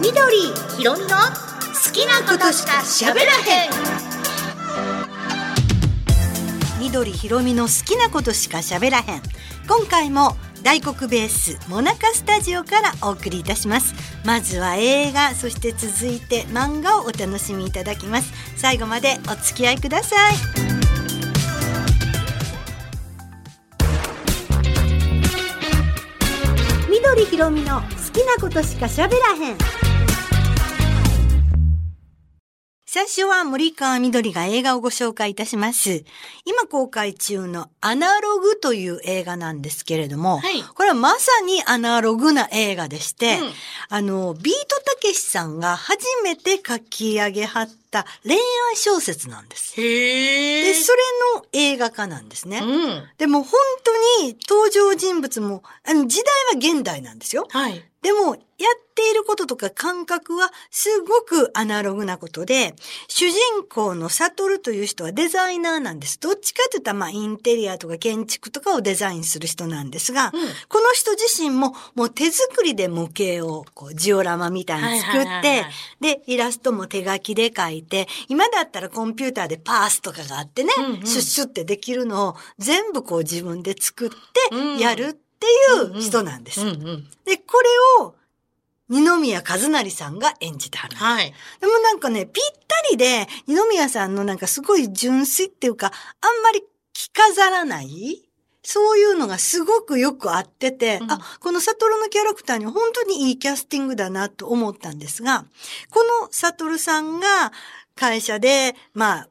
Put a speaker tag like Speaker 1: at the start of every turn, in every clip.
Speaker 1: 緑ひろみの好きなことしか喋らへん。
Speaker 2: 緑ひろみの好きなことしか喋らへん。今回も大黒ベースモナカスタジオからお送りいたします。まずは映画そして続いて漫画をお楽しみいただきます。最後までお付き合いください。緑ひろみの好きなことしか喋らへん最初は森川みどりが映画をご紹介いたします。今公開中のアナログという映画なんですけれども、
Speaker 1: はい
Speaker 2: これはまさにアナログな映画でして、
Speaker 1: うん
Speaker 2: あの、ビートたけしさんが初めて書き上げはった恋愛小説なんです。
Speaker 1: へ
Speaker 2: で、それの映画化なんですね。
Speaker 1: うん
Speaker 2: でも本当に登場人物も、あの時代は現代なんですよ。
Speaker 1: はい
Speaker 2: でも、やっていることとか感覚はすごくアナログなことで、主人公のサトルという人はデザイナーなんです。どっちかというと、まあ、インテリアとか建築とかをデザインする人なんですが、
Speaker 1: うん。
Speaker 2: この人自身ももう手作りで模型をこうジオラマみたいに作ってで、イラストも手書きで描いて、今だったらコンピューターでパースとかがあってね、
Speaker 1: うんうん。
Speaker 2: シュッシュってできるのを全部こう自分で作っ
Speaker 1: うん。
Speaker 2: てやるっていう人なんです。
Speaker 1: うんうん。
Speaker 2: で、これを、二宮和也さんが演じてはる。
Speaker 1: はい。
Speaker 2: でもなんかね、ぴったりで、二宮さんのなんかすごい純粋っていうか、あんまり着飾らないそういうのがすごくよく合ってて、
Speaker 1: うん。
Speaker 2: あ、このサトルのキャラクターに本当にいいキャスティングだなと思ったんですが、このサトルさんが会社で、まあ、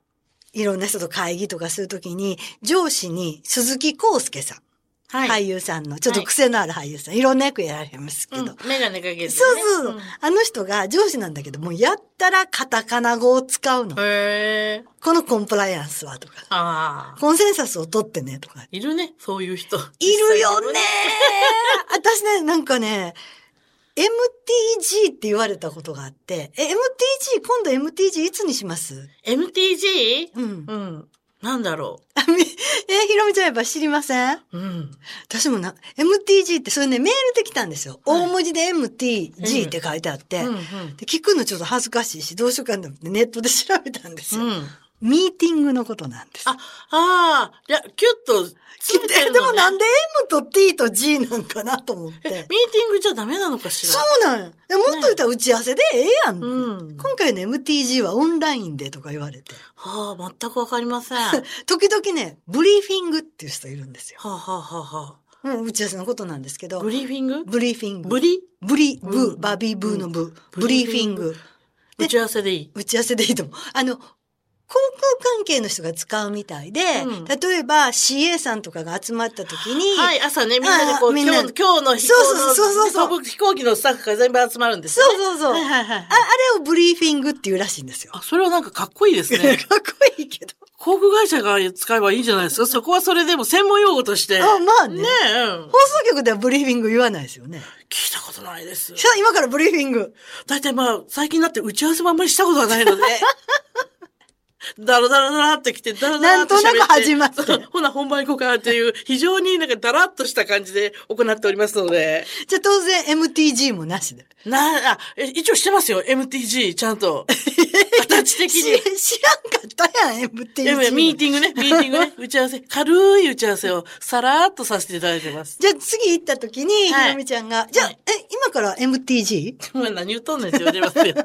Speaker 2: いろんな人と会議とかするときに、上司に鈴木康介さん、
Speaker 1: はい
Speaker 2: 俳優さんの、ちょっと癖のある俳優さん、いろんな役やられますけど、
Speaker 1: うん。メガネかけてね。
Speaker 2: そうそう、
Speaker 1: ん。
Speaker 2: あの人が上司なんだけど、もうやったらカタカナ語を使うの。
Speaker 1: へえ。
Speaker 2: このコンプライアンスはとか、
Speaker 1: ああ。
Speaker 2: コンセンサスを取ってねとか。
Speaker 1: いるねそういう人。
Speaker 2: いるよね。私ね、なんかね、MTG って言われたことがあって、え、MTG、今度 MTG いつにします
Speaker 1: ？MTG?
Speaker 2: うん。
Speaker 1: うんなんだろ
Speaker 2: あみ え、ひろみちゃんやっぱ知りません？
Speaker 1: ううん。
Speaker 2: 私もな、MTG ってそれね、メールできたんですよ。
Speaker 1: はい。
Speaker 2: 大文字で MTG って書いてあって、
Speaker 1: うんうん。
Speaker 2: で聞くのちょっと恥ずかしいし、どうしようかなってネットで調べたんですよ。
Speaker 1: うん
Speaker 2: ミーティングのことなんです。
Speaker 1: あ、ああ、いや、キュッとね。
Speaker 2: でもなんで M と T と G なんかなと思っ
Speaker 1: え、
Speaker 2: て。
Speaker 1: ミーティングじゃダメなのかしら？
Speaker 2: そうなんもっと言ったら打ち合わせでええやん。
Speaker 1: うん。
Speaker 2: 今回の MTG はオンラインでとか言われて。
Speaker 1: はあ、全くわかりません。はあ、
Speaker 2: 時々ね、ブリーフィングっていう人いるんですよ。
Speaker 1: はあはあはあ、
Speaker 2: うん、打ち合わせのことなんですけど。
Speaker 1: ブリーフィング？
Speaker 2: ブリーフィング。
Speaker 1: ブリ？
Speaker 2: ブリ、ブ
Speaker 1: う、ん
Speaker 2: バビブーのブ。
Speaker 1: うん
Speaker 2: ブリーフィング。で
Speaker 1: 打ち合わせでいい。
Speaker 2: 打ち合わせでいいと思う。あの、航空関係の人が使うみたいで、
Speaker 1: うん
Speaker 2: 例えば CA さんとかが集まった時に、
Speaker 1: はい、朝ね、みんなでこう、今日、今日の飛行の
Speaker 2: そうそうそうそう
Speaker 1: 飛行機のスタッフが全部集まるんですよね。
Speaker 2: そうそうそう。
Speaker 1: はいはいはい
Speaker 2: あ。あれをブリーフィングっていうらしいんですよ。
Speaker 1: あ、それはなんかかっこいいです
Speaker 2: か
Speaker 1: ね。
Speaker 2: っこいいけど。
Speaker 1: 航空会社が使えばいいんじゃないですか？そこはそれでも専門用語として。
Speaker 2: あ、まあね。
Speaker 1: ねえ、うん
Speaker 2: 放送局ではブリーフィング言わないですよね。
Speaker 1: 聞いたことないです。
Speaker 2: 今からブリーフィング。
Speaker 1: 大体まあ、最近になって打ち合わせもあんまりしたことがないので。だらだらだらってきて、だらだらって喋って。
Speaker 2: なんとなく始まって
Speaker 1: ほな、本番行こうかっていう、非常になんかだらっとした感じで 行っておりますので。
Speaker 2: じゃあ当然 MTG もなしで。
Speaker 1: な、あ、え一応してますよ。MTG、ちゃんと。形的に。
Speaker 2: し知らんかったやん、MTG。
Speaker 1: ミーティングね、ミーティングね、打ち合わせ、軽い打ち合わせをさらっとさせていただいてます。
Speaker 2: じゃあ次行った時に、
Speaker 1: はい
Speaker 2: ひろみちゃんが、じゃあ、
Speaker 1: はい
Speaker 2: え、今から MTG?
Speaker 1: 何言っとんねんって言われますよ。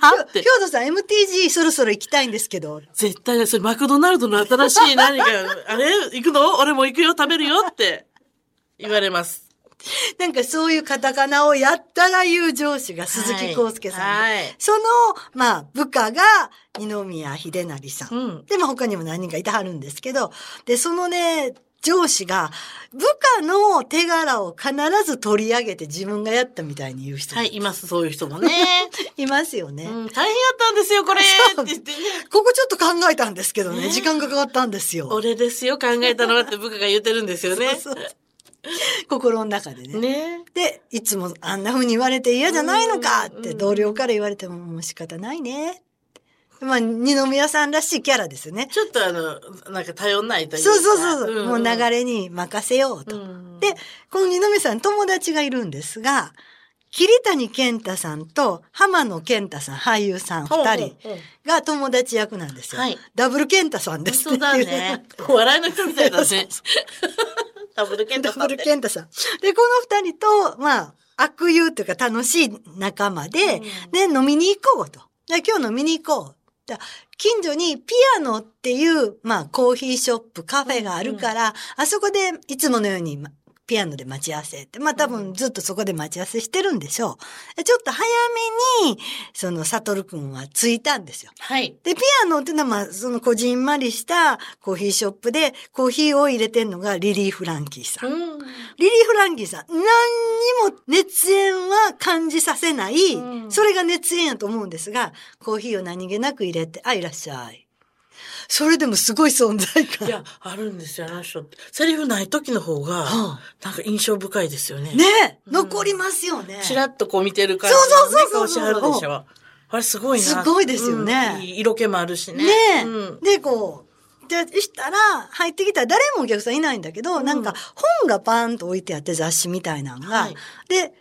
Speaker 1: はって
Speaker 2: ひ。ょうどさん MTG そろそろ行きたいんですけど。
Speaker 1: 絶対それマクドナルドの新しい何か、あれ？行くの？俺も行くよ食べるよって言われます。
Speaker 2: なんかそういうカタカナをやったら言う上司が鈴木康介さんで、
Speaker 1: はい。
Speaker 2: その、まあ、部下が二宮秀成さん。
Speaker 1: うん。
Speaker 2: で、まあ他にも何人かいてはるんですけど、で、そのね、上司が部下の手柄を必ず取り上げて自分がやったみたいに言う人。
Speaker 1: はい、います、そういう人もね。
Speaker 2: いますよね。
Speaker 1: うん、大変やったんですよ、これって言ってね。
Speaker 2: ここちょっと考えたんですけどね、
Speaker 1: ね
Speaker 2: 時間がかかったんですよ。
Speaker 1: 俺ですよ、考えたのはって部下が言ってるんですよね。
Speaker 2: そうそう心の中でね。
Speaker 1: ね。
Speaker 2: で、いつもあんな風に言われて嫌じゃないのかって
Speaker 1: うん
Speaker 2: 同僚から言われてももう仕方ないね。まあ、二宮さんらしいキャラですよね。
Speaker 1: ちょっとあの、なんか頼んないというか。
Speaker 2: そうそうそうそう、
Speaker 1: ん
Speaker 2: もう流れに任せようと。
Speaker 1: うん
Speaker 2: で、この二宮さん友達がいるんですが、桐谷健太さんと浜野健太さん、俳優さん二人が友達役なんですよ。
Speaker 1: はい
Speaker 2: ダブル健太さんです
Speaker 1: 本当だね。お笑いの人みたいだね。ダブルケンタ
Speaker 2: ダブル。健太さん。で、この二人と、まあ、悪友というか楽しい仲間で、
Speaker 1: うん
Speaker 2: で、飲みに行こうと。で今日飲みに行こう。だ近所にピアノっていう、まあ、コーヒーショップ、カフェがあるから、あそこでいつものように、まピアノで待ち合わせって。まあ多分ずっとそこで待ち合わせしてるんでしょう。でちょっと早めに、その、サトルくんは着いたんですよ。
Speaker 1: はい。
Speaker 2: で、ピアノっていうのは、まあ、その、こじんまりしたコーヒーショップで、コーヒーを入れてんのがリリー・フランキーさん。
Speaker 1: うん。
Speaker 2: リリー・フランキーさん、何にも熱縁は感じさせない、
Speaker 1: うん
Speaker 2: それが熱縁やと思うんですが、コーヒーを何気なく入れて、あ、いらっしゃい。それでもすごい存在感。
Speaker 1: いや、あるんですよ、あの人って。セリフない時の方が、
Speaker 2: はあ
Speaker 1: なんか印象深いですよね。
Speaker 2: ねえ、
Speaker 1: うん
Speaker 2: 残りますよね。
Speaker 1: チラッとこう見てる感じ
Speaker 2: そうそうそうそう
Speaker 1: のね顔しはるでしょ。あれすごいな。
Speaker 2: すごいですよね
Speaker 1: 色気もあるしね。
Speaker 2: ねえ、
Speaker 1: うん
Speaker 2: で、こう、で、したら、入ってきたら誰もお客さんいないんだけど、
Speaker 1: うん
Speaker 2: なんか本がパーンと置いてあって雑誌みたいなのが、
Speaker 1: はい
Speaker 2: で、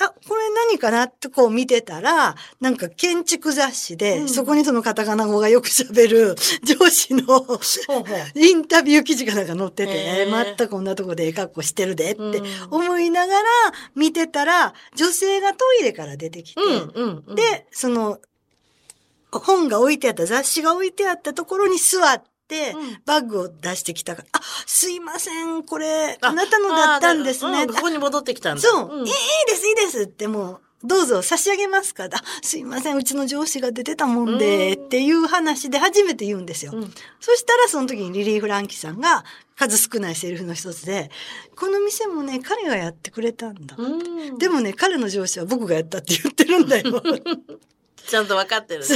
Speaker 2: あ、これ何かな？ってこう見てたら、なんか建築雑誌で、
Speaker 1: うん。
Speaker 2: そこにそのカタカナ語がよく喋る 上司の
Speaker 1: ほう
Speaker 2: インタビュー記事かなんか載ってて、
Speaker 1: へー。
Speaker 2: またこんなとこでええ格好してるでって
Speaker 1: うん。
Speaker 2: 思いながら見てたら、女性がトイレから出てきて。で、その、本が置いてあった、雑誌が置いてあったところに座っバッグを出してきたから、あ、すいません、これ、あなたのだったんですね。
Speaker 1: あうんここに戻ってきたんだ。
Speaker 2: そう、
Speaker 1: ん
Speaker 2: いいです、いいですってもう、どうぞ差し上げますかあ、すいません、うちの上司が出てたもんで、
Speaker 1: うん
Speaker 2: っていう話で初めて言うんですよ。
Speaker 1: うん
Speaker 2: そしたらその時にリリー・フランキさんが数少ないセリフの一つで、この店もね、彼がやってくれたんだ。
Speaker 1: うん
Speaker 2: でもね、彼の上司は僕がやったって言ってるんだよ。
Speaker 1: ちゃんと分かってるね。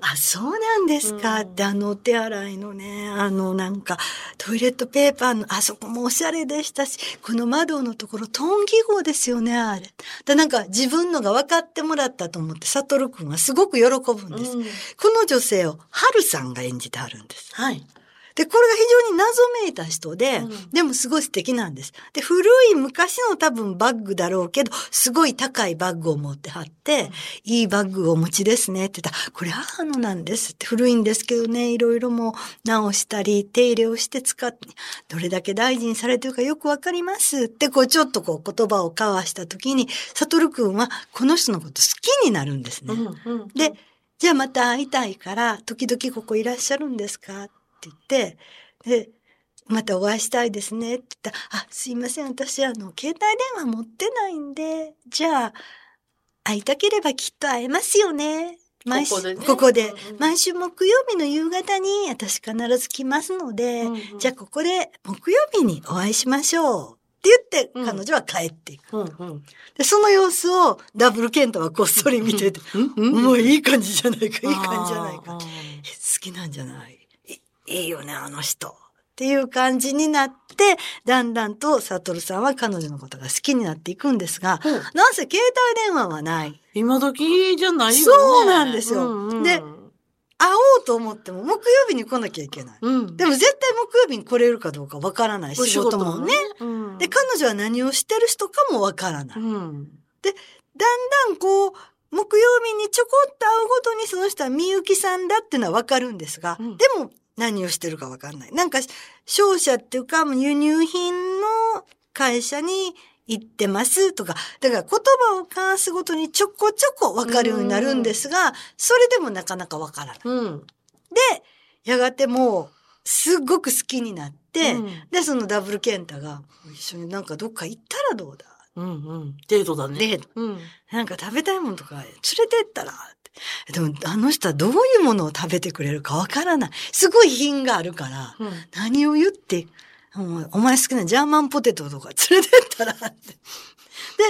Speaker 2: あ、そうなんですか、
Speaker 1: うん
Speaker 2: って、あの、お手洗いのね、あの、なんか、トイレットペーパーの、あそこもおしゃれでしたし、この窓のところ、トン記号ですよね、あれ。で、なんか、自分のが分かってもらったと思って、サトル君はすごく喜ぶんです。
Speaker 1: うん
Speaker 2: この女性を、ハルさんが演じてあるんです。
Speaker 1: はい。
Speaker 2: で、これが非常に謎めいた人で、
Speaker 1: うん
Speaker 2: でもすごい素敵なんです。で、古い昔の多分バッグだろうけど、すごい高いバッグを持ってはって、いいバッグをお持ちですねって言ったら、これ母のなんですって古いんですけどね、いろいろもう直したり、手入れをして使って、どれだけ大事にされてるかよくわかりますって、こうちょっとこう言葉を交わした時に、サトル君はこの人のこと好きになるんですね。
Speaker 1: うんうん
Speaker 2: で、じゃあまた会いたいから、時々ここいらっしゃるんですかって言って、で、またお会いしたいですねって言ったら、あ、すいません、私あの、携帯電話持ってないんで、じゃあ、会いたければきっと会えますよね。毎週
Speaker 1: ここでね。
Speaker 2: ここで。
Speaker 1: うんうん。
Speaker 2: 毎週木曜日の夕方に私必ず来ますので、
Speaker 1: うんうん。
Speaker 2: じゃあここで木曜日にお会いしましょう。って言って、
Speaker 1: うん。
Speaker 2: 彼女は帰っていく。
Speaker 1: うんうん。
Speaker 2: で、その様子をダブルケントはこっそり見てて、もういい感じじゃないか、いい感じじゃないか。好きなんじゃない？いいいよね、あの人。っていう感じになって、だんだんとサトルさんは彼女のことが好きになっていくんですが、
Speaker 1: うん
Speaker 2: なんせ携帯電話はない。
Speaker 1: 今時じゃないよね。
Speaker 2: そうなんですよ
Speaker 1: うんうん
Speaker 2: で会おうと思っても木曜日に来なきゃいけない。
Speaker 1: うん。
Speaker 2: でも絶対木曜日に来れるかどうかわからない仕事もね。
Speaker 1: うん。
Speaker 2: で、彼女は何をしてる人かもわからない。
Speaker 1: うん。
Speaker 2: だんだんこう、木曜日にちょこっと会うごとにその人はみゆきさんだっていうのはわかるんですが、
Speaker 1: うん
Speaker 2: でも何をしてるかわかんない。なんか商社っていうか輸入品の会社に行ってますとか、だから言葉を交わすごとにちょこちょこわかるようになるんですが、それでもなかなかわからない。
Speaker 1: うん。
Speaker 2: で、やがてもう、すっごく好きになって、
Speaker 1: うん
Speaker 2: で、そのダブルケンタが、一緒になんかどっか行ったらどうだ？
Speaker 1: うんうん。デートだね。
Speaker 2: デート
Speaker 1: うん。
Speaker 2: なんか食べたいものとか連れてったら？でも、あの人はどういうものを食べてくれるかわからない。すごい品があるから、
Speaker 1: うん。
Speaker 2: 何を言って、お前好きなジャーマンポテトとか連れてったらって。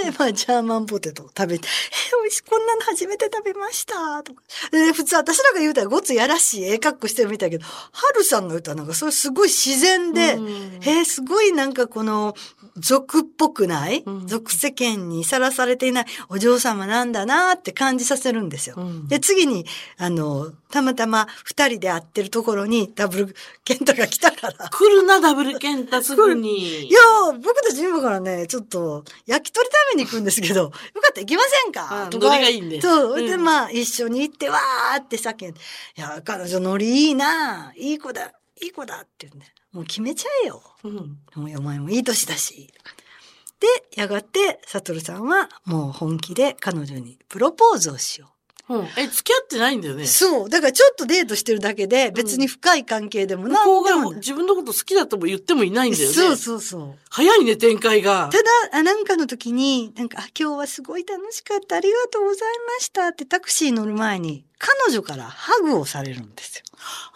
Speaker 2: で、まあ、ジャーマンポテトを食べて、え、美味しい、こんなの初めて食べました。とか。で普通私らが言うたらごつやらしい、ええ格好してるみたいやけど、春さんが言うたらなんかそれすごい自然で、
Speaker 1: うん
Speaker 2: えーすごいなんかこの、俗っぽくない、
Speaker 1: うん
Speaker 2: 俗世間にさらされていないお嬢様なんだなって感じさせるんですよ。
Speaker 1: うん
Speaker 2: で、次に、あの、たまたま二人で会ってるところにダブルケンタが来たから、
Speaker 1: 来るな、ダブルケンタすぐに。
Speaker 2: いやー、僕たち今からね、ちょっと、焼き鳥食べに行くんですけど、よかったら行きませんか？
Speaker 1: うん
Speaker 2: とか
Speaker 1: ノリがいいんで
Speaker 2: そう。
Speaker 1: うん
Speaker 2: で、まあ、一緒に行って、わーって叫んで、いや、彼女ノリいいないい子だ、いい子だって言うんで、もう決めちゃえよ。
Speaker 1: うん。
Speaker 2: もうお前もいい年だし。で、やがて、サトルさんはもう本気で彼女にプロポーズをしよ
Speaker 1: うん。え、付き合ってないんだよ
Speaker 2: う。
Speaker 1: ね？
Speaker 2: そう。だからちょっとデートしてるだけで、別に深い関係でも
Speaker 1: 向こうが
Speaker 2: なんでもない
Speaker 1: 自分のこと好きだとも言ってもいないんだよね。
Speaker 2: そうそうそう。
Speaker 1: 早いね、展開が。
Speaker 2: ただ、あなんかの時に、なんか、あ今日はすごい楽しかった、ありがとうございましたってタクシー乗る前に、彼女からハグをされるんですよ。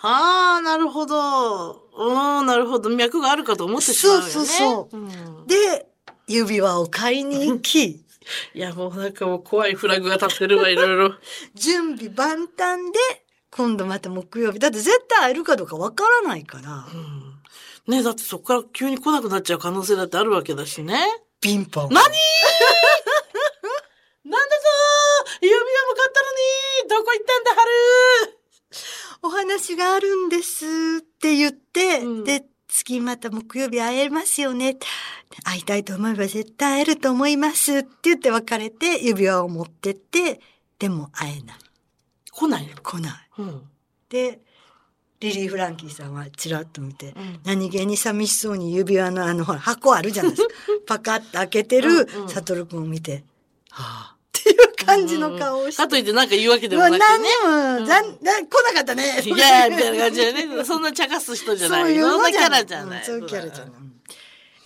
Speaker 1: ああ、なるほど。うん、なるほど。脈があるかと思ってしまうよね。
Speaker 2: そうそうそう
Speaker 1: うん
Speaker 2: で、指輪を買いに行き、
Speaker 1: いや、もうなんかもう怖いフラグが立ってるわ、いろいろ。
Speaker 2: 準備万端で、今度また木曜日。だって絶対会えるかどうかわからないから
Speaker 1: う、ん。ねだってそこから急に来なくなっちゃう可能性だってあるわけだしね。
Speaker 2: ピンポン。
Speaker 1: 何？なんだぞー指輪も買ったのにどこ行ったんだ、春？
Speaker 2: お話があるんですって言って、
Speaker 1: うん
Speaker 2: で、次また木曜日会えますよね。会いたいと思えば絶対会えると思いますって言って別れて指輪を持ってって、でも会えない。
Speaker 1: 来ないの？
Speaker 2: 来ない。
Speaker 1: うん。
Speaker 2: で、リリー・フランキーさんはチラッと見て、
Speaker 1: うん
Speaker 2: 何気に寂しそうに指輪のあの、ほら、箱あるじゃないですか。パカッと開けてる
Speaker 1: うんうん
Speaker 2: サトル君を見て、はあ、感じの顔をして。
Speaker 1: かといってなんか言うわけでもなくてね。
Speaker 2: 何にも、ざんな来なかったね。
Speaker 1: いやーみたいな感じでね。そんな茶化す人じゃない。
Speaker 2: そういう
Speaker 1: キャラじゃない。
Speaker 2: うんそういうキャラじゃない。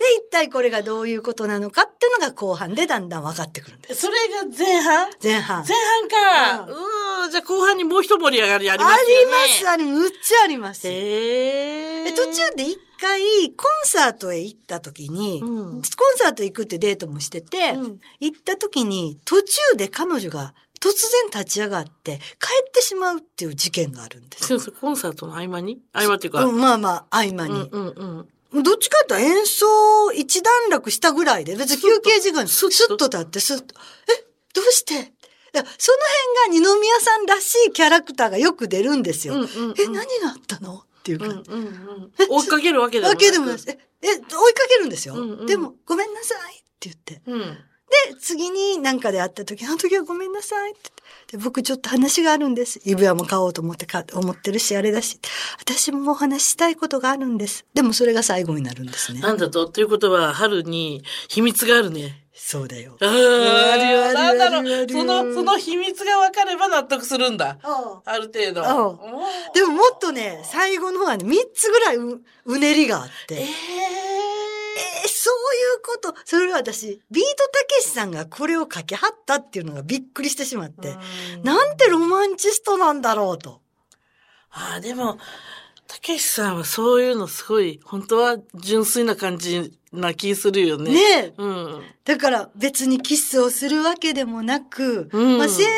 Speaker 2: うんで、一体これがどういうことなのかっていうのが後半でだんだん分かってくるんです。
Speaker 1: それが前半？
Speaker 2: 前半。
Speaker 1: 前半か。
Speaker 2: う
Speaker 1: ん、じゃあ後半にもう一盛り上がりあり
Speaker 2: あ
Speaker 1: ますよね。
Speaker 2: ります、ありむっちゃあります。
Speaker 1: へー
Speaker 2: で途中で一回コンサートへ行った時に、
Speaker 1: うん
Speaker 2: コンサート行くってデートもしてて、
Speaker 1: うん
Speaker 2: 行った時に途中で彼女が突然立ち上がって帰ってしまうっていう事件があるんです。
Speaker 1: そうそう、コンサートの合間に？合間っていうか。
Speaker 2: うん、まあまあ、合間に。
Speaker 1: うんうんうん。
Speaker 2: どっちかっていうと演奏一段落したぐらいで、別に休憩時間にス
Speaker 1: スッと
Speaker 2: 立ってスッと。え、どうして？その辺が二宮さんらしいキャラクターがよく出るんですよ。
Speaker 1: うんうんうん
Speaker 2: え、何があったの？っていう
Speaker 1: うん
Speaker 2: 感じ。
Speaker 1: うんうん。追いかけるわけでもなく
Speaker 2: わけでもないえ、追いかけるんですよ。
Speaker 1: うんうん
Speaker 2: でも、ごめんなさいって言って。
Speaker 1: うん。
Speaker 2: で、次に何かで会った時、あの時はごめんなさいって。で僕ちょっと話があるんです。指輪も買おうと思ってか、思ってるし、あれだし。私もお話ししたいことがあるんです。でもそれが最後になるんですね。
Speaker 1: なんだとということは、春に秘密があるね。
Speaker 2: そうだよ。
Speaker 1: あ
Speaker 2: あ
Speaker 1: なんだろう。その、その秘密が分かれば納得するんだ。
Speaker 2: あ
Speaker 1: ある程度。
Speaker 2: でももっとね、最後の方はね、3つぐらいううねりがあって。
Speaker 1: え
Speaker 2: えーそういうこと。それは私、ビートたけしさんがこれを書きはったっていうのがびっくりしてしまって、
Speaker 1: ー
Speaker 2: なんてロマンチストなんだろうと。
Speaker 1: ああ、でも、たけしさんはそういうのすごい、本当は純粋な感じな気するよね。
Speaker 2: ねえ。
Speaker 1: うん。
Speaker 2: だから別にキスをするわけでもなく、
Speaker 1: うん
Speaker 2: まあ、せいぜ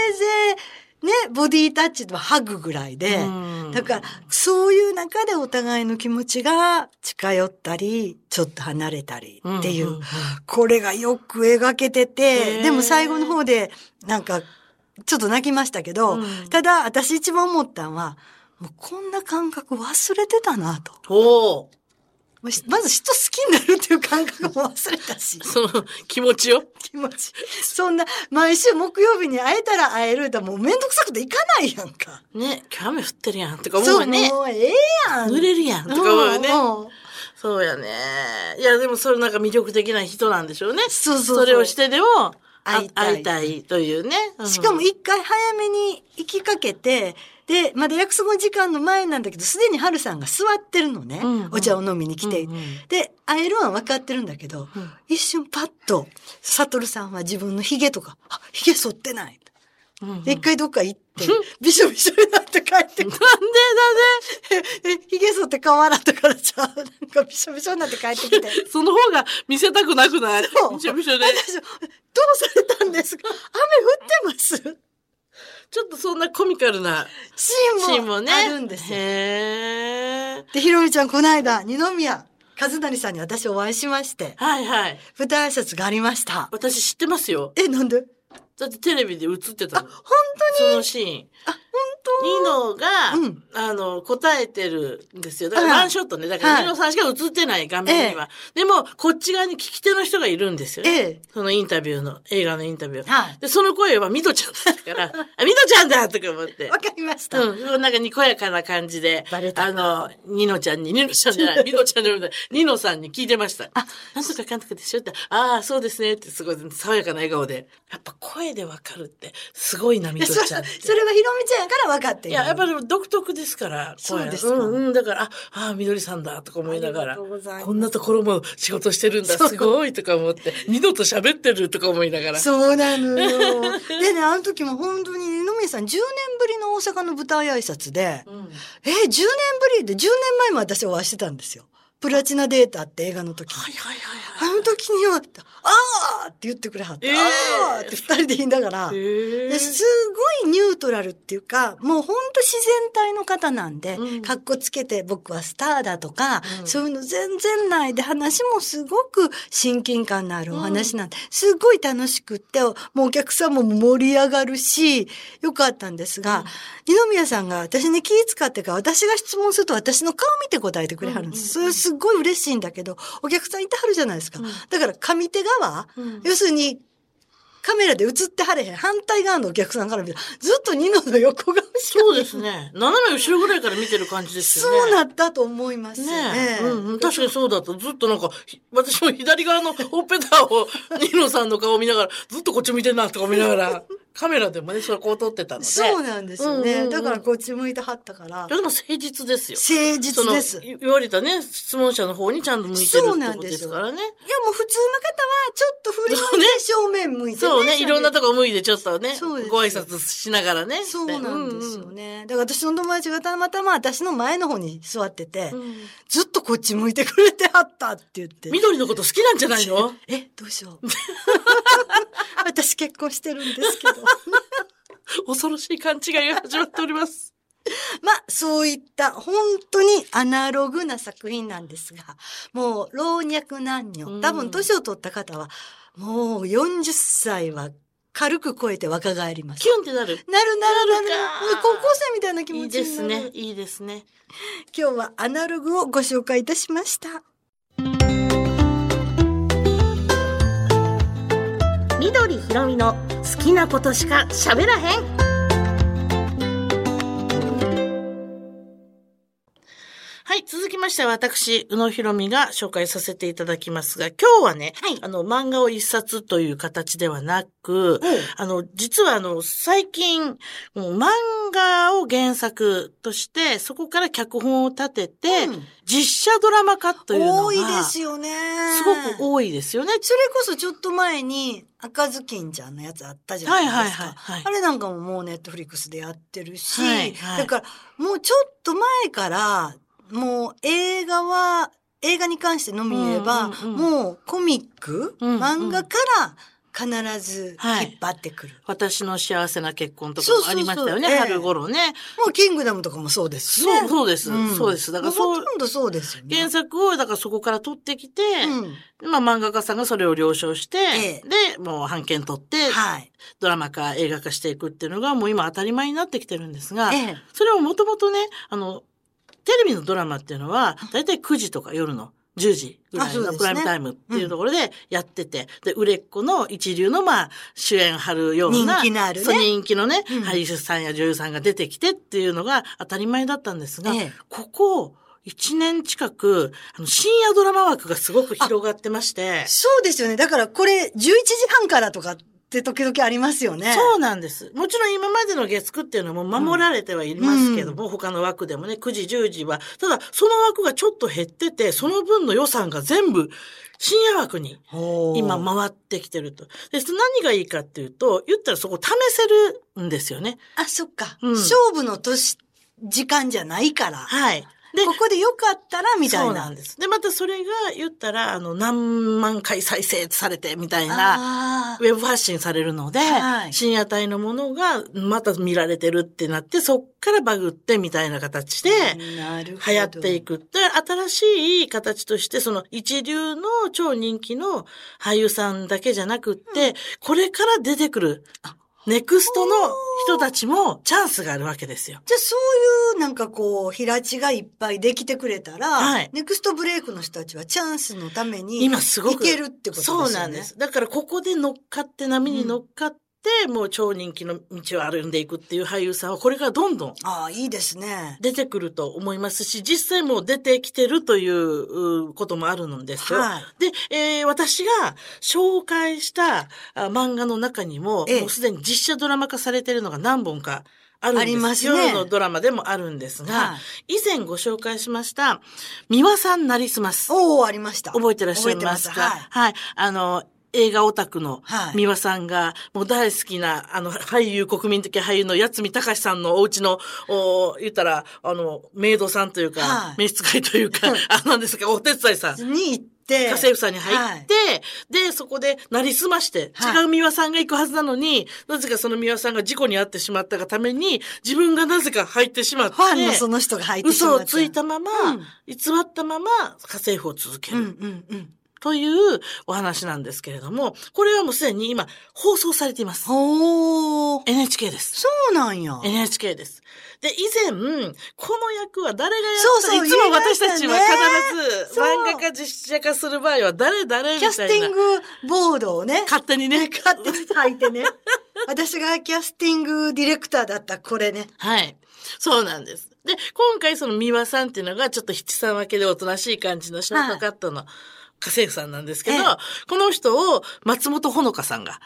Speaker 2: いね、ボディタッチとハグぐらいで、
Speaker 1: うん。
Speaker 2: だからそういう中でお互いの気持ちが近寄ったり、ちょっと離れたりっていう、
Speaker 1: んんん。
Speaker 2: これがよく描けて
Speaker 1: へ
Speaker 2: て、
Speaker 1: ー。
Speaker 2: でも最後の方でなんかちょっと泣きましたけど、
Speaker 1: うん。
Speaker 2: ただ私一番思ったのは、もうこんな感覚忘れてたなと。ま まず人好きになるっていう感覚も忘れたし。
Speaker 1: その気持ちを。
Speaker 2: 気持ち。そんな、毎週木曜日に会えたら会えるだもうめんどくさくて行かないやんか。
Speaker 1: ね、今日雨降ってるやんとか思う
Speaker 2: そう、
Speaker 1: よね。
Speaker 2: もうええやん。
Speaker 1: 濡れるやんとか思うよね。そうやね。いや、でもそれなんか魅力的な人なんでしょうね。
Speaker 2: そうそうそう
Speaker 1: それをしてでも、あ
Speaker 2: 会いたい
Speaker 1: 会いたいというね。うん
Speaker 2: しかも一回早めに行きかけて、で、まだ約束の時間の前なんだけど、すでに春さんが座ってるのね。
Speaker 1: うんうん
Speaker 2: お茶を飲みに来て。
Speaker 1: うんうん
Speaker 2: で、会えるのは分かってるんだけど、
Speaker 1: うん
Speaker 2: 一瞬パッと、サトルさんは自分の髭とか、あ、髭剃ってない。
Speaker 1: うんうん
Speaker 2: で、一回どっか行って、びしょびしょになって帰ってくる。
Speaker 1: なんで
Speaker 2: え、髭剃って顔洗ったからちゃう。なんかびしょびしょになって帰ってきて。
Speaker 1: その方が見せたくなくない？びしょびしょで。
Speaker 2: 私どうされたんですか？雨降ってます？
Speaker 1: なコミカルな
Speaker 2: シーンも
Speaker 1: シーンもね。
Speaker 2: あるんですよ。
Speaker 1: へー
Speaker 2: で、ひろみちゃん、この間、二宮和也さんに私お会いしまして、
Speaker 1: はいはい。
Speaker 2: 舞台挨拶がありました。
Speaker 1: 私知ってますよ。
Speaker 2: え、なんで？
Speaker 1: だってテレビで映ってたの。
Speaker 2: 本
Speaker 1: そのシーン。
Speaker 2: あ、本
Speaker 1: ニノが、
Speaker 2: うん
Speaker 1: あの、答えてるんですよ。だから
Speaker 2: はい
Speaker 1: ワンショットね。だから
Speaker 2: はい
Speaker 1: ニノさんしか映ってない画面には。でも、こっち側に聞き手の人がいるんですよね。
Speaker 2: ええ。
Speaker 1: そのインタビューの、映画のインタビュー。
Speaker 2: はい
Speaker 1: で、その声はミドちゃんだから、あ、ミドちゃんだとか思って。
Speaker 2: わかりました。
Speaker 1: うん、なんかにこやかな感じであの、ニノちゃんに、ニノちゃんじゃない、ミノちゃんじゃない、ニノさんに聞いてました。あ、なんとかかんとかでしょって、ああ、そうですねって、すごい爽やかな笑顔で。やっぱ声でわかるって、すごいな、ミ
Speaker 2: でそ
Speaker 1: ノちゃんって。
Speaker 2: それはひろみちゃんやから分かって
Speaker 1: いや、やっぱり独特ですから、
Speaker 2: そうですか
Speaker 1: 声うん、うん、だから、あ、あー、みどりさんだ、とか思いながら、こんなところも仕事してるんだ、すごい、とか思って、二度と喋ってる、とか思いながら。
Speaker 2: そうなのよ。でね、あの時も本当に二宮さん10年ぶりの大阪の舞台挨拶で、
Speaker 1: うん。
Speaker 2: え、10年ぶりで10年前も私お会いしてたんですよ。プラチナデータって映画の時に。
Speaker 1: はいはいはい
Speaker 2: あ
Speaker 1: はい。
Speaker 2: の時には、あーって言ってくれはった。
Speaker 1: えー
Speaker 2: あーって二人で言いながら、
Speaker 1: へー
Speaker 2: ですごいニュートラルっていうか、もうほんと自然体の方なんで、
Speaker 1: うん
Speaker 2: かっこつけて僕はスターだとか、
Speaker 1: うん
Speaker 2: そういうの全然ないで話もすごく親近感のあるお話なんで、すごい楽しくって、もうお客さんも盛り上がるし、よかったんですが、二宮さんが私に気遣ってから私が質問すると私の顔見て答えてくれはるんです。それすごい嬉しいんだけど、お客さんいてはるじゃないですか。
Speaker 1: うん
Speaker 2: だから上手側、
Speaker 1: うん
Speaker 2: 要するにカメラで映ってはれへん反対側のお客さんから見たらずっとニノの横顔しか
Speaker 1: そうですね。斜め後ろぐらいから見てる感じですよね。
Speaker 2: そうなったと思いますよね。
Speaker 1: ねえ。うんうん、確かにそうだった。ずっとなんか、ひ私も左側のほっぺたを、ニノさんの顔を見ながら、ずっとこっち見てんなとか見ながら、カメラでもね、それこう撮ってたので。
Speaker 2: そうなんですよね、
Speaker 1: うんうんうん
Speaker 2: だからこっち向いてはったから
Speaker 1: いや、でも誠実ですよ。
Speaker 2: 誠実です。
Speaker 1: 言われたね、質問者の方にちゃんと向いてるって
Speaker 2: そう
Speaker 1: ことで
Speaker 2: なんです
Speaker 1: からね。
Speaker 2: もう普通の方はちょっと振り向いて正面向いてね。
Speaker 1: そうね、いろんなと
Speaker 2: こ
Speaker 1: こ向いてちょっとね、ご挨拶しながらね。
Speaker 2: そうなんですよ
Speaker 1: ね。
Speaker 2: ね。だから私の友達がたまたま私の前の方に座ってて、
Speaker 1: うん
Speaker 2: ずっとこっち向いてくれてはったって言って。
Speaker 1: 緑のこと好きなんじゃないの？
Speaker 2: え、どうしよう。私結婚してるんですけど。
Speaker 1: 恐ろしい勘違いが始まっております。
Speaker 2: まあ、そういった本当にアナログな作品なんですが、もう老若男女、多分年を取った方は、もう40歳は軽く超えて若返ります
Speaker 1: キ。ュンってなる。
Speaker 2: なるなるなる高校生みたいな気
Speaker 1: いい
Speaker 2: 持ちになる。
Speaker 1: ですね。いいですね。
Speaker 2: 今日はアナログをご紹介いたしました。
Speaker 1: ひろみの好きなことしか喋らへん。はい、続きましては私、宇野ひろみが紹介させていただきますが、今日はね、
Speaker 2: はい
Speaker 1: あの、漫画を一冊という形ではなく、あの、実はあの、最近、もう漫画を原作として、そこから脚本を立てて、
Speaker 2: うん
Speaker 1: 実写ドラマ化というのが、
Speaker 2: 多いですよね。
Speaker 1: すごく多いですよね。
Speaker 2: それこそちょっと前に赤ずきんちゃんのやつあったじゃないですか。あれなんかももうネットフリックスでやってるし、
Speaker 1: はいはい
Speaker 2: だからもうちょっと前からもう映画は映画に関してのみ言えば、
Speaker 1: うんうんうん
Speaker 2: もうコミック、
Speaker 1: うんうん
Speaker 2: 漫画から必ず
Speaker 1: はい
Speaker 2: 引っ張ってくる。
Speaker 1: 私の幸せな結婚とかもあ
Speaker 2: そうそうそう
Speaker 1: りましたよね、
Speaker 2: ええ
Speaker 1: 春頃ね。
Speaker 2: もうキングダムとかもそうですしね。
Speaker 1: そう、そうです、
Speaker 2: ん
Speaker 1: そうです。だから
Speaker 2: も
Speaker 1: そう
Speaker 2: ほ、とんどそうですよね。
Speaker 1: 原作を、だからそこから取ってきて、
Speaker 2: うん。
Speaker 1: まあ漫画家さんがそれを了承して、
Speaker 2: え
Speaker 1: で、もう版権取って、
Speaker 2: はい。
Speaker 1: ドラマ化、映画化していくっていうのがもう今当たり前になってきてるんですが、
Speaker 2: ええ
Speaker 1: それをもともとね、あの、テレビのドラマっていうのは、だいたい9時とか夜の10時ぐらいのプライムタイムっていうところでやってて、で、売れっ子の一流のまあ主演張るような、
Speaker 2: 人気のあるね。
Speaker 1: 人気のね、
Speaker 2: うん。
Speaker 1: 俳優さんや女優さんが出てきてっていうのが当たり前だったんですが、
Speaker 2: ええ。
Speaker 1: ここ、1年近く、あの、深夜ドラマ枠がすごく広がってまして、
Speaker 2: そうですよね。だからこれ11時半からとかって時々ありますよね。
Speaker 1: そうなんです。もちろん今までの月9っていうのも守られてはいますけども、他の枠でもね、9時、10時は。ただ、その枠がちょっと減ってて、その分の予算が全部深夜枠に今回ってきてると。で、そ何がいいかっていうと、言ったらそこ試せるんですよね。
Speaker 2: あ、そっか。
Speaker 1: うん
Speaker 2: 勝負の年、時間じゃないから。
Speaker 1: はい。で
Speaker 2: ここでよかったらみたいな。
Speaker 1: そうなんです。で、またそれが言ったら、あの、何万回再生されてみたいな、
Speaker 2: あ
Speaker 1: ウェブ発信されるので、
Speaker 2: はい
Speaker 1: 深夜帯のものがまた見られてるってなって、そっからバグってみたいな形で。流行っていく。で、新しい形として、その一流の超人気の俳優さんだけじゃなくって、これから出てくる、ネクストの人たちもチャンスがあるわけですよ。
Speaker 2: じゃあそういうなんかこう、平地がいっぱいできてくれたら、
Speaker 1: はい
Speaker 2: ネクストブレイクの人たちはチャンスのために、
Speaker 1: 今すごく。
Speaker 2: いけるってことですよね。
Speaker 1: そうなんです。だからここで乗っかって、波に乗っかって、もう超人気の道を歩んでいくっていう俳優さんは、これからどんどん
Speaker 2: ああ、いいですね。
Speaker 1: 出てくると思いますし、実際もう出てきてるといううこともあるんですよ。
Speaker 2: はい
Speaker 1: で、えー私が紹介したあ漫画の中にも、
Speaker 2: ええ
Speaker 1: もうすでに実写ドラマ化されてるのが何本かあるんです。
Speaker 2: ありますね
Speaker 1: 夜のドラマでもあるんですが、
Speaker 2: はい
Speaker 1: 以前ご紹介しました、三輪さんなりすます。
Speaker 2: おおありました。
Speaker 1: 覚えてらっしゃいますか？
Speaker 2: はい
Speaker 1: はい。あの、映画オタクの
Speaker 2: はい
Speaker 1: 三輪さんが、もう大好きな、あの、俳優、国民的俳優の八海隆さんのお家の、お言ったら、あの、メイドさんというか、
Speaker 2: はい
Speaker 1: 召使いというか、あ、なんですか、お手伝いさん。
Speaker 2: に行って、
Speaker 1: 家政婦さんに入って、で、そこでなりすまして、
Speaker 2: はい
Speaker 1: 違う三輪さんが行くはずなのに、なぜかその三輪さんが事故に遭ってしまったがために、自分がなぜか入ってしまって、
Speaker 2: ファンのその人が入ってしまった。
Speaker 1: 嘘をついたまま、
Speaker 2: うん
Speaker 1: 偽ったまま家政婦を続ける。
Speaker 2: うんうんうん。
Speaker 1: というお話なんですけれども、これはもうすでに今放送されています。
Speaker 2: ほー。
Speaker 1: NHK です。
Speaker 2: そうなんや。
Speaker 1: NHK です。で、以前、この役は誰がや
Speaker 2: そう
Speaker 1: った
Speaker 2: そう
Speaker 1: いつも私たちは必ず
Speaker 2: そう
Speaker 1: 漫画化実写化する場合は誰誰み
Speaker 2: キ
Speaker 1: たいな。
Speaker 2: ャスティングボードをね、
Speaker 1: 勝手にね。
Speaker 2: 勝手に書いてね。私がキャスティングディレクターだったこれね。
Speaker 1: はい。そうなんです。で、今回その三輪さんっていうのがちょっと七三分けでおとなしい感じのショートカットの家政婦さんなんですけど、
Speaker 2: ええ
Speaker 1: この人を松本穂香さんが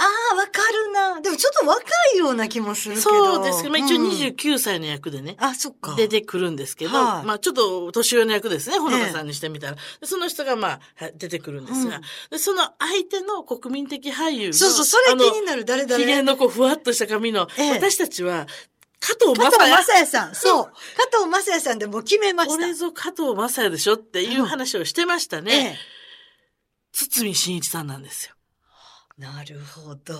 Speaker 2: ああ、わかるな。でもちょっと若いような気もするけど。
Speaker 1: そうですけど、まあ、一応
Speaker 2: うん
Speaker 1: 29歳の役でね、
Speaker 2: あ、そっか。
Speaker 1: 出てくるんですけど、
Speaker 2: はい
Speaker 1: まあちょっと年上の役ですね、ほのかさんにしてみたら。でその人がまあは出てくるんですが、
Speaker 2: うん
Speaker 1: でその相手の国民的俳優の、
Speaker 2: そうそう、それ気になる。誰
Speaker 1: あの、
Speaker 2: 誰
Speaker 1: ひげのこうふわっとした髪の、
Speaker 2: ええ
Speaker 1: 私たちは加藤
Speaker 2: 加藤
Speaker 1: 正也。
Speaker 2: さん。そう。加藤正也さんでもう決めました。
Speaker 1: これぞ加藤正也でしょっていう話をしてましたね。
Speaker 2: え
Speaker 1: 堤真一さんなんですよ。
Speaker 2: え。なるほど。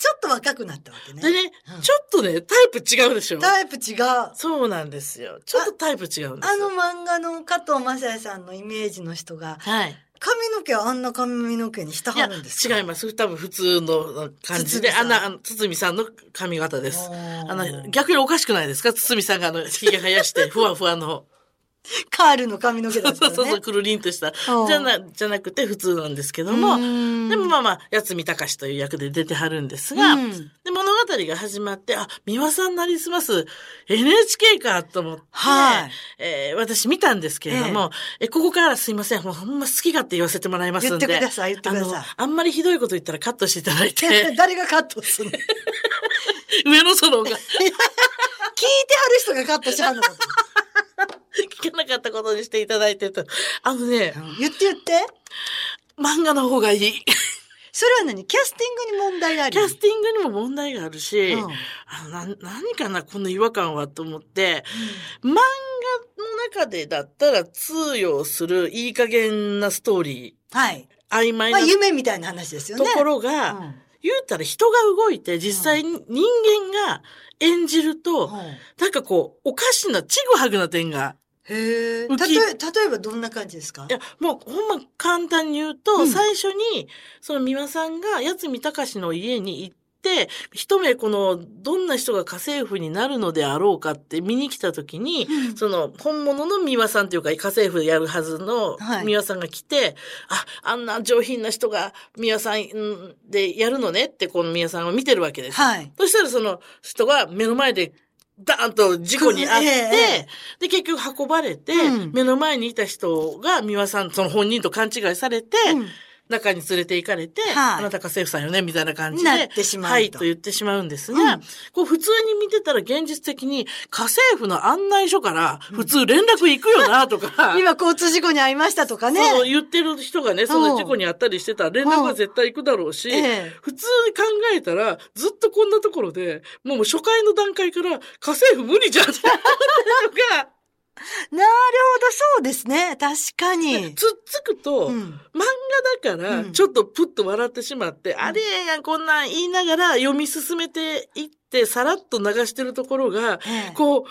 Speaker 2: ちょっと若くなったわけね。
Speaker 1: でね、
Speaker 2: うん
Speaker 1: ちょっとね、タイプ違うでしょ
Speaker 2: タイプ違う。
Speaker 1: そうなんですよ。ちょっとタイプ違うんです
Speaker 2: あの
Speaker 1: よ。
Speaker 2: 漫画の加藤正也さんのイメージの人が、
Speaker 1: はい。
Speaker 2: 髪の毛はあんな髪の毛にしたはるんですか？
Speaker 1: 違います。多分普通の感じで、あんな、あの堤さんの髪型です。あの、逆におかしくないですか？堤さんがあの、髭生やして、ふわふわの。
Speaker 2: カールの髪の毛だったらね。
Speaker 1: そうそうそう、くるりんとした。
Speaker 2: うん。
Speaker 1: じゃな、じゃなくて普通なんですけども、
Speaker 2: も
Speaker 1: でもまあまあ、八海隆という役で出てはるんですが、
Speaker 2: うん。
Speaker 1: で物語が始まって、あ、三輪さんなりすます。NHK かと思って、
Speaker 2: はい。
Speaker 1: えー私見たんですけれども、えここからすいません、もうほんま好き勝手言わせてもらいますんで。
Speaker 2: 言ってください言ってください。
Speaker 1: あの、あんまりひどいこと言ったらカットしていただいて、
Speaker 2: 誰がカットするの？聞いて
Speaker 1: 上の園が。
Speaker 2: はる人がカットしはんのかと
Speaker 1: 聞けなかったことにしていただいてと。あのね、
Speaker 2: 言って言って。
Speaker 1: 漫画の方がいい。
Speaker 2: それは何？キャスティングに問題あり
Speaker 1: キャスティングにも問題があるし、
Speaker 2: うん
Speaker 1: あのな何かな、この違和感はと思って、漫画の中でだったら通用するいい加減なストーリ
Speaker 2: はい。
Speaker 1: ー、曖昧
Speaker 2: まあ
Speaker 1: な
Speaker 2: 夢みたいな話ですよね。
Speaker 1: ところが、
Speaker 2: うん
Speaker 1: 言うたら人が動いて実際に人間が演じると、
Speaker 2: うん
Speaker 1: なんかこう、おかしな、ちぐはぐな点が
Speaker 2: へえ。例え、例えばどんな感じですか？
Speaker 1: いや、もうほんま簡単に言うと、
Speaker 2: うん
Speaker 1: 最初に、その美輪さんが八海隆の家に行って、一目この、どんな人が家政婦になるのであろうかって見に来た時に、
Speaker 2: うん
Speaker 1: その、本物の美輪さんというか、家政婦でやるはずの
Speaker 2: はい
Speaker 1: 美輪さんが来て、あ、あんな上品な人が美輪さんんでやるのねって、この美輪さんを見てるわけです。
Speaker 2: はい。
Speaker 1: そしたらその人が目の前で、ダーンと事故に遭って、
Speaker 2: ええ
Speaker 1: で、結局運ばれて、
Speaker 2: うん。
Speaker 1: 目の前にいた人が美輪さん、その本人と勘違いされて、
Speaker 2: うん
Speaker 1: 中に連れて行かれて、
Speaker 2: はい。
Speaker 1: あなた家政婦さんよね、みたいな感じで、
Speaker 2: なってしまうと。
Speaker 1: はい、と言ってしまうんですが、
Speaker 2: うん。
Speaker 1: こう普通に見てたら現実的に家政婦の案内所から普通連絡行くよな、とか、
Speaker 2: 今交通事故に遭いましたとかね。
Speaker 1: そう言ってる人がね、その事故にあったりしてたら連絡は絶対行くだろうし、
Speaker 2: ええ。
Speaker 1: 普通に考えたら、ずっとこんなところで、もう初回の段階から家政婦無理じゃん。って思ってるのが、
Speaker 2: なる ほど、そうですね。確かに。
Speaker 1: つっつくと、
Speaker 2: うん。
Speaker 1: 漫画だから、
Speaker 2: うん。
Speaker 1: ちょっとプッと笑ってしまって、あれやこんなん言いながら読み進めていって、さらっと流してるところが、
Speaker 2: ええ。
Speaker 1: こう、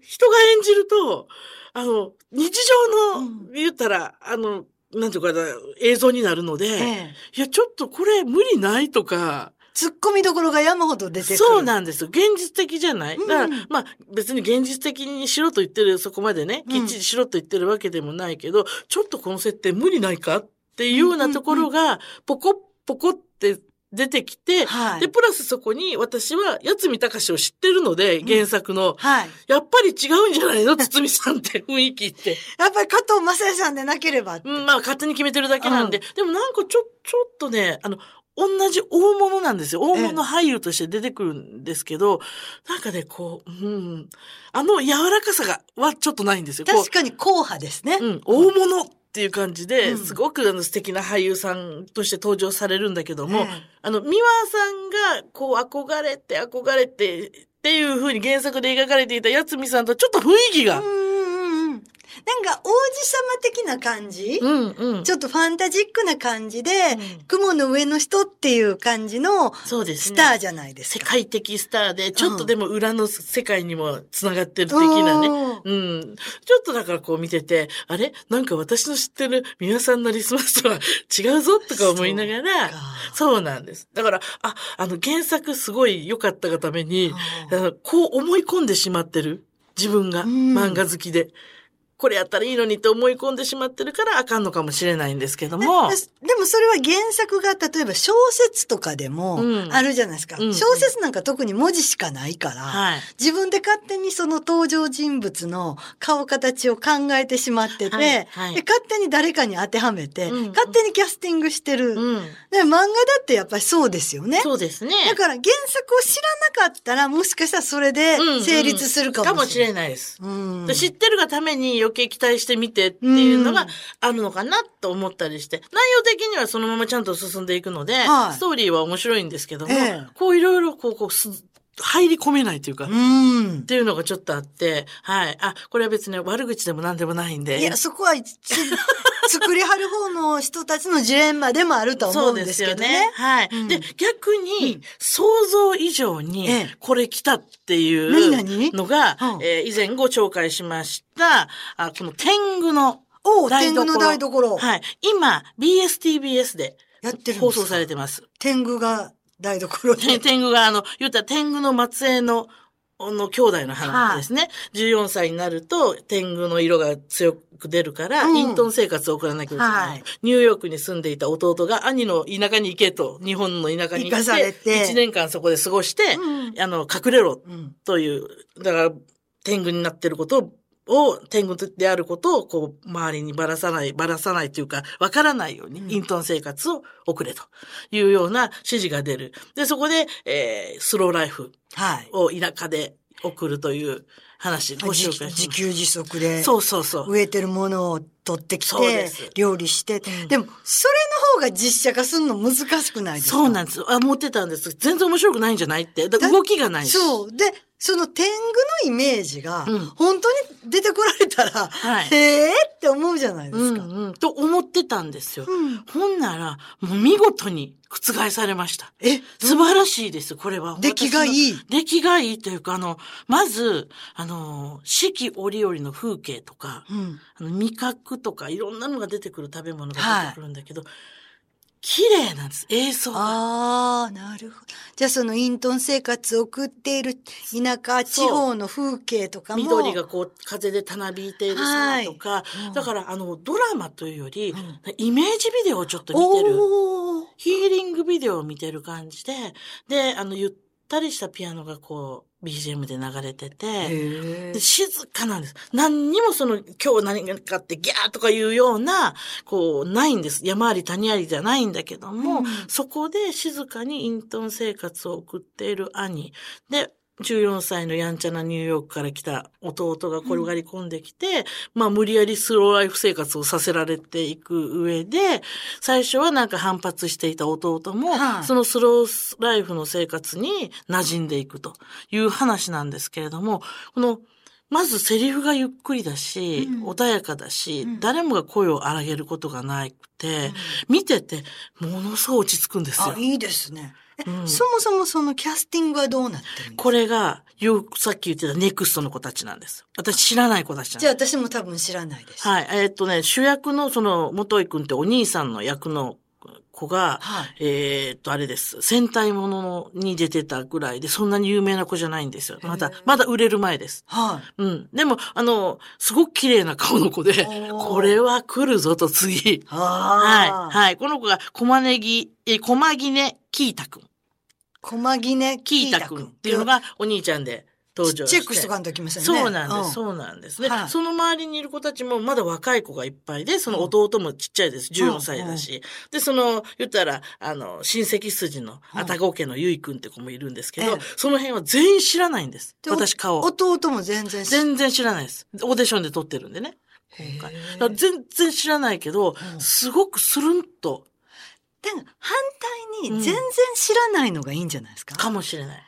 Speaker 1: 人が演じると、あの、日常の、
Speaker 2: うん。
Speaker 1: 言ったら、あの、なんていうかな、映像になるので、
Speaker 2: ええ。
Speaker 1: いや、ちょっとこれ無理ないとか、
Speaker 2: 突っ込みどころが山ほど出てくる。
Speaker 1: そうなんですよ。現実的じゃない？だから、
Speaker 2: うん
Speaker 1: まあ別に現実的にしろと言ってる、そこまでね、
Speaker 2: うん
Speaker 1: きっちりしろと言ってるわけでもないけど、ちょっとこの設定無理ないかっていうようなところが、ポコッポコって出てきて、
Speaker 2: はい
Speaker 1: で、プラスそこに私は八海隆を知ってるので、原作の、
Speaker 2: はい。
Speaker 1: やっぱり違うんじゃないの？堤さんって 雰囲気って。
Speaker 2: やっぱり加藤正也さんでなければ。
Speaker 1: うん、まあ勝手に決めてるだけなんで。
Speaker 2: う
Speaker 1: でもなんかちょ、ちょっとね、あの、同じ大物なんですよ。大物俳優として出てくるんですけど、なんかね、こう、うん、あの柔らかさが、はちょっとないんですよ。
Speaker 2: 確かに硬派ですね。
Speaker 1: うん、大物っていう感じで、
Speaker 2: うん
Speaker 1: すごくあの素敵な俳優さんとして登場されるんだけども、
Speaker 2: ええ
Speaker 1: あの、三輪さんが、こう、憧れて、憧れて、っていう風に原作で描かれていた八海さんとちょっと雰囲気が
Speaker 2: うん。なんか王子様的な感じ、
Speaker 1: うん、うん。
Speaker 2: ちょっとファンタジックな感じで、
Speaker 1: うん
Speaker 2: 雲の上の人っていう感じの
Speaker 1: そうですね。
Speaker 2: スターじゃないですか。
Speaker 1: 世界的スターで、ちょっとでも裏の世界にも繋がってる的なね。
Speaker 2: うん
Speaker 1: うん。ちょっとだからこう見てて、あれ？なんか私の知ってる皆さんのリスマスとは違うぞとか思いながら、そうなんです。だから、あ、あの原作すごい良かったがために、あのこう思い込んでしまってる？自分が、
Speaker 2: うん
Speaker 1: 漫画好きで。これやったらいいのにって思い込んでしまってるからあかんのかもしれないんですけども。
Speaker 2: ででもそれは原作が例えば小説とかでも
Speaker 1: うん
Speaker 2: あるじゃないですか。
Speaker 1: うんうん
Speaker 2: 小説なんか特に文字しかないから、
Speaker 1: はい。
Speaker 2: 自分で勝手にその登場人物の顔形を考えてしまってて、
Speaker 1: はいはい
Speaker 2: で勝手に誰かに当てはめて、
Speaker 1: うん
Speaker 2: 勝手にキャスティングしてる。
Speaker 1: うん。
Speaker 2: で漫画だってやっぱりそうですよね。
Speaker 1: そうですね。
Speaker 2: だから原作を知らなかったらもしかしたらそれで
Speaker 1: うんうん
Speaker 2: 成立するかもしれない。
Speaker 1: ないです。
Speaker 2: うん
Speaker 1: で知ってるがために余計期待してみてっていうのが
Speaker 2: うん
Speaker 1: あるのかなと思ったりして、内容的にはそのままちゃんと進んでいくので、
Speaker 2: はい
Speaker 1: ストーリーは面白いんですけども、
Speaker 2: ええ
Speaker 1: こういろいろこう、こうす、入り込めないというか、っ
Speaker 2: うん。
Speaker 1: ていうのがちょっとあって、はい。あ、これは別に悪口でも何でもないんで。
Speaker 2: いや、そこは、つ 作りはる方の人たちのジレンマでもあると思うんですけどね。
Speaker 1: はい。
Speaker 2: うん
Speaker 1: で、逆に、想像以上に
Speaker 2: ええ、
Speaker 1: これ来たってい
Speaker 2: 何
Speaker 1: う
Speaker 2: 何
Speaker 1: のが、
Speaker 2: うん
Speaker 1: えー以前ご紹介しました、あこの天狗の台所
Speaker 2: 天狗の台所。
Speaker 1: はい。今、BSTBS で放送されてます。
Speaker 2: 天狗が台所
Speaker 1: て
Speaker 2: で。
Speaker 1: 天狗が、あの、言ったら天狗の末裔の、の兄弟の話ですね。14歳になると天狗の色が強く出るから、
Speaker 2: うん。
Speaker 1: 隠遁生活を送らなきゃいけない、
Speaker 2: はい。
Speaker 1: ニューヨークに住んでいた弟が兄の田舎に行けと、日本の田舎に行
Speaker 2: 行かされて。
Speaker 1: 1年間そこで過ごして、
Speaker 2: うん。
Speaker 1: あの、隠れろ
Speaker 2: うん
Speaker 1: という、だから、天狗になってることを、を天狗であることを、こう、周りにばらさない、ばらさないというか、わからないように、
Speaker 2: うん
Speaker 1: 隠遁生活を送れというような指示が出る。で、そこで、えー、スローライフ
Speaker 2: はい。
Speaker 1: を田舎で送るという話、ご
Speaker 2: 自
Speaker 1: 紹介。
Speaker 2: 自給自足で。
Speaker 1: そうそうそう。
Speaker 2: 植えてるものを取ってきて料理して。
Speaker 1: うん
Speaker 2: でも、それの方が実写化するの難しくないですか？
Speaker 1: そうなんです。あ、持ってたんです。全然面白くないんじゃないって。動きがないし。
Speaker 2: そう。で、その天狗のイメージが、
Speaker 1: うん
Speaker 2: 本当に出てこられたら、
Speaker 1: はい
Speaker 2: へーって思うじゃないで
Speaker 1: うん
Speaker 2: すか。
Speaker 1: うん。と思ってたんですよ。
Speaker 2: うん
Speaker 1: ほんなら、もう見事に覆されました。
Speaker 2: え、
Speaker 1: 素晴らしいです、これは。
Speaker 2: 出来がいい
Speaker 1: 出来がいいというか、あの、まず、あの、四季折々の風景とか、
Speaker 2: うん。
Speaker 1: あの味覚とかいろんなのが出てくる食べ物が出てくるんだけど、綺麗なんです、映像が。
Speaker 2: ああ、なるほど。じゃあその隠遁生活を送っている田舎地方の風景とかも。
Speaker 1: 緑がこう、風でたなびいている様とか、
Speaker 2: はいうん
Speaker 1: だから、あの、ドラマというより、
Speaker 2: ん
Speaker 1: イメージビデオをちょっと見てる。ヒーリングビデオを見てる感じで、で、あの、ゆったりしたピアノがこう、BGM で流れてて、静かなんです。何にもその、今日何かってギャーとかいうような、こう、ないんです。山あり谷ありじゃないんだけども、
Speaker 2: うん
Speaker 1: そこで静かに隠遁生活を送っている兄。で、14歳のやんちゃなニューヨークから来た弟が転がり込んできて、まあ無理やりスローライフ生活をさせられていく上で、最初はなんか反発していた弟も、
Speaker 2: はい
Speaker 1: そのスローライフの生活に馴染んでいくという話なんですけれども、このまずセリフがゆっくりだし、
Speaker 2: うん
Speaker 1: 穏やかだし、
Speaker 2: うん
Speaker 1: 誰もが声を荒げることがなくて、見てて、ものすごい落ち着くんですよ
Speaker 2: あ、。いいですね。え
Speaker 1: うん
Speaker 2: そもそもそのキャスティングはどうなってるんですか？
Speaker 1: これが、よさっき言ってたネクストの子たちなんです。私知らない子たちなん
Speaker 2: じゃあ
Speaker 1: です。
Speaker 2: 私も多分知らないです。
Speaker 1: はい。えーっとね、主役のその、元井くんってお兄さんの役の子が、
Speaker 2: はい。
Speaker 1: えーっと、あれです。戦隊ものに出てたぐらいで、そんなに有名な子じゃないんですよ。まだまだ売れる前です。
Speaker 2: はい。
Speaker 1: うん。でも、あの、すごく綺麗な顔の子で、
Speaker 2: ー
Speaker 1: これは来るぞと次。はい。
Speaker 2: は
Speaker 1: はい。この子が、駒ネギ、え、駒木根キータくん。
Speaker 2: い。駒木ね
Speaker 1: キータくんっていうのがお兄ちゃんで登場して。
Speaker 2: チェックしとかんときませんね。
Speaker 1: そうなんです、
Speaker 2: う
Speaker 1: そうなんですね、
Speaker 2: はい
Speaker 1: その周りにいる子たちもまだ若い子がいっぱいで、その弟もちっちゃいです。14歳だし。で、その、言ったら、あの、親戚筋の、あたご家のゆいくんって子もいるんですけど、
Speaker 2: ええ
Speaker 1: その辺は全員知らないんです。
Speaker 2: で
Speaker 1: 私顔。
Speaker 2: 弟も全然知
Speaker 1: 全然知らないです。オーディションで撮ってるんでね。今回。全然知らないけど、
Speaker 2: うん
Speaker 1: すごくスルンと、
Speaker 2: で反対
Speaker 1: うん
Speaker 2: に全然知らないのがいいんじゃないですか？
Speaker 1: かもしれない。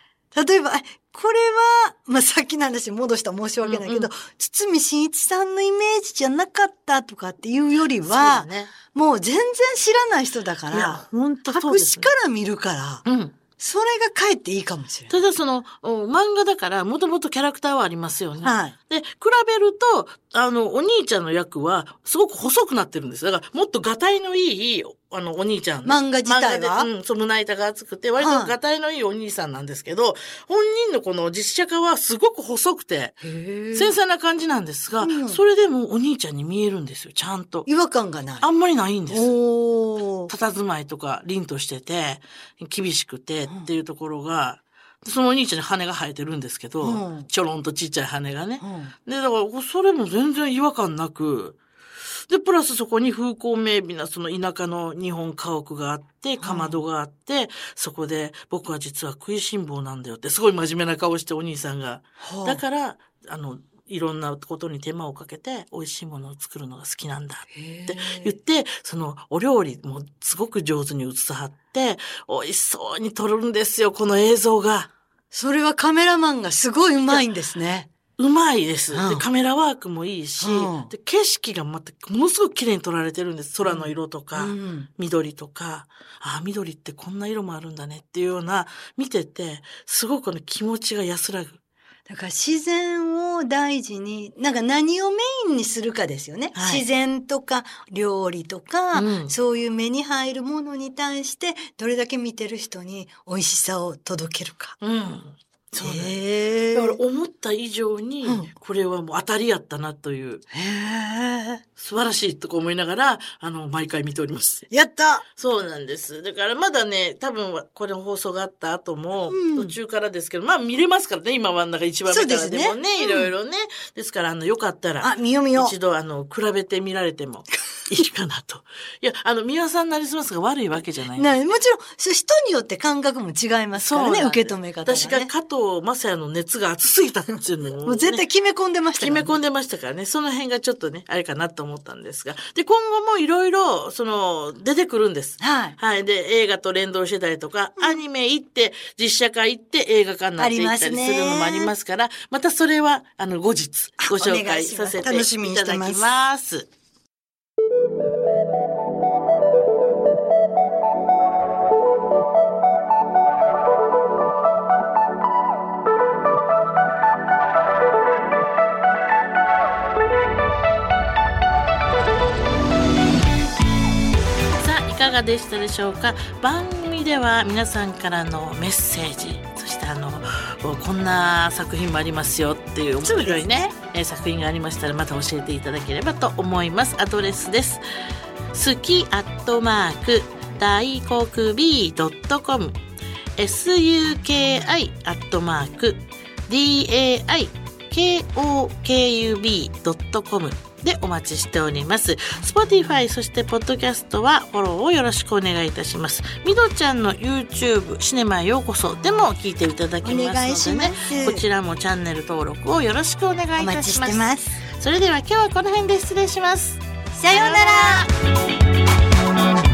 Speaker 2: 例えば、えこれは、まあ、さっきの話戻したら申し訳ないけど、
Speaker 1: うんうん
Speaker 2: 堤真一さんのイメージじゃなかったとかっていうよりは、
Speaker 1: ね。
Speaker 2: もう全然知らない人だから、、
Speaker 1: 本当そうね。
Speaker 2: から見るから、
Speaker 1: うん。
Speaker 2: それがかえっていいかもしれない。
Speaker 1: ただその、お漫画だから、もともとキャラクターはありますよね。
Speaker 2: はい。
Speaker 1: で、比べると、あの、お兄ちゃんの役は、すごく細くなってるんです。だから、もっとガタイのいい、あの、お兄ちゃん。
Speaker 2: 漫画自体は？
Speaker 1: うん、そう、胸板が厚くて、割と
Speaker 2: はい
Speaker 1: ガタイのいいお兄さんなんですけど、本人のこの実写化はすごく細くて、繊細な感じなんですが、
Speaker 2: うん
Speaker 1: それでもお兄ちゃんに見えるんですよ、ちゃんと。
Speaker 2: 違和感がない。
Speaker 1: あんまりないんです。佇まいとか凛としてて、厳しくてっていうところが、そのお兄ちゃんに羽が生えてるんですけど、
Speaker 2: うん
Speaker 1: ちょろんとちっちゃい羽がね。
Speaker 2: うん
Speaker 1: で、だから、それも全然違和感なく、で、プラスそこに風光明媚なその田舎の日本家屋があって、かまどがあって、そこで僕は実は食いしん坊なんだよって、すごい真面目な顔してお兄さんが。
Speaker 2: はあ
Speaker 1: だから、あの、いろんなことに手間をかけて美味しいものを作るのが好きなんだって言って、そのお料理もすごく上手に映さはって、美味しそうに撮るんですよ、この映像が。
Speaker 2: それはカメラマンがすごい上手いんですね。
Speaker 1: うまいです、
Speaker 2: うん
Speaker 1: で。カメラワークもいいし、
Speaker 2: うん
Speaker 1: で景色がまたものすごく綺麗に撮られてるんです。空の色とか、
Speaker 2: うん
Speaker 1: 緑とか、ああ、緑ってこんな色もあるんだねっていうような、見てて、すごくね気持ちが安らぐ。
Speaker 2: だから自然を大事に、なんか何をメインにするかですよね。
Speaker 1: はい
Speaker 2: 自然とか料理とか、
Speaker 1: うん
Speaker 2: そういう目に入るものに対して、どれだけ見てる人に美味しさを届けるか。
Speaker 1: うん。そうね。
Speaker 2: へ
Speaker 1: だから思った以上に
Speaker 2: うん、
Speaker 1: これはもう当たりやったなという、
Speaker 2: へえ。
Speaker 1: 素晴らしいとか思いながら、あの、毎回見ております。
Speaker 2: やった
Speaker 1: そうなんです。だからまだね、多分これ放送があった後も、
Speaker 2: うん
Speaker 1: 途中からですけど、まあ見れますからね、今はなんか一番目から
Speaker 2: ですね
Speaker 1: ね、いろいろね。ですから、あの、よかったら、
Speaker 2: あ、見よう見よう。
Speaker 1: 一度、あの、比べてみられても いいかなと。いや、あの、三輪さんなりすますが悪いわけじゃない。
Speaker 2: なもちろん、そ人によって感覚も違いますからね、受け止め方が、ね。
Speaker 1: 私が加藤正也の熱が熱すぎたっていうのを、ね、
Speaker 2: もう絶対決め込んでましたから、ね。
Speaker 1: 決め込んでましたからね、その辺がちょっとね、あれかなと思ったんですが。で、今後もいろいろ、その、出てくるんです。
Speaker 2: はい。
Speaker 1: はい。で、映画と連動してたりとか、アニメ行って、実写化行って映画化になっていったりするのもありますから、またそれは、あの、後日、ご紹
Speaker 2: お願
Speaker 1: 介
Speaker 2: いします
Speaker 1: させて
Speaker 2: 楽しみに
Speaker 1: いただき
Speaker 2: してます
Speaker 1: がでしたでしょうか？番組では皆さんからのメッセージそしてあのこんな作品もありますよっていう面白いねえー作品がありましたらまた教えていただければと思います。アドレスです。好きアットマーク大国 B.com suki アットマーク daikokub.com でお待ちしております。Spotify そしてポッドキャストはフォローをよろしくお願いいたします。みどちゃんの YouTube シネマへようこそでも聞いていただけますのでね。こちらもチャンネル登録をよろしくお願いいた
Speaker 2: お待ちします。
Speaker 1: それでは今日はこの辺で失礼します。
Speaker 2: さようなら。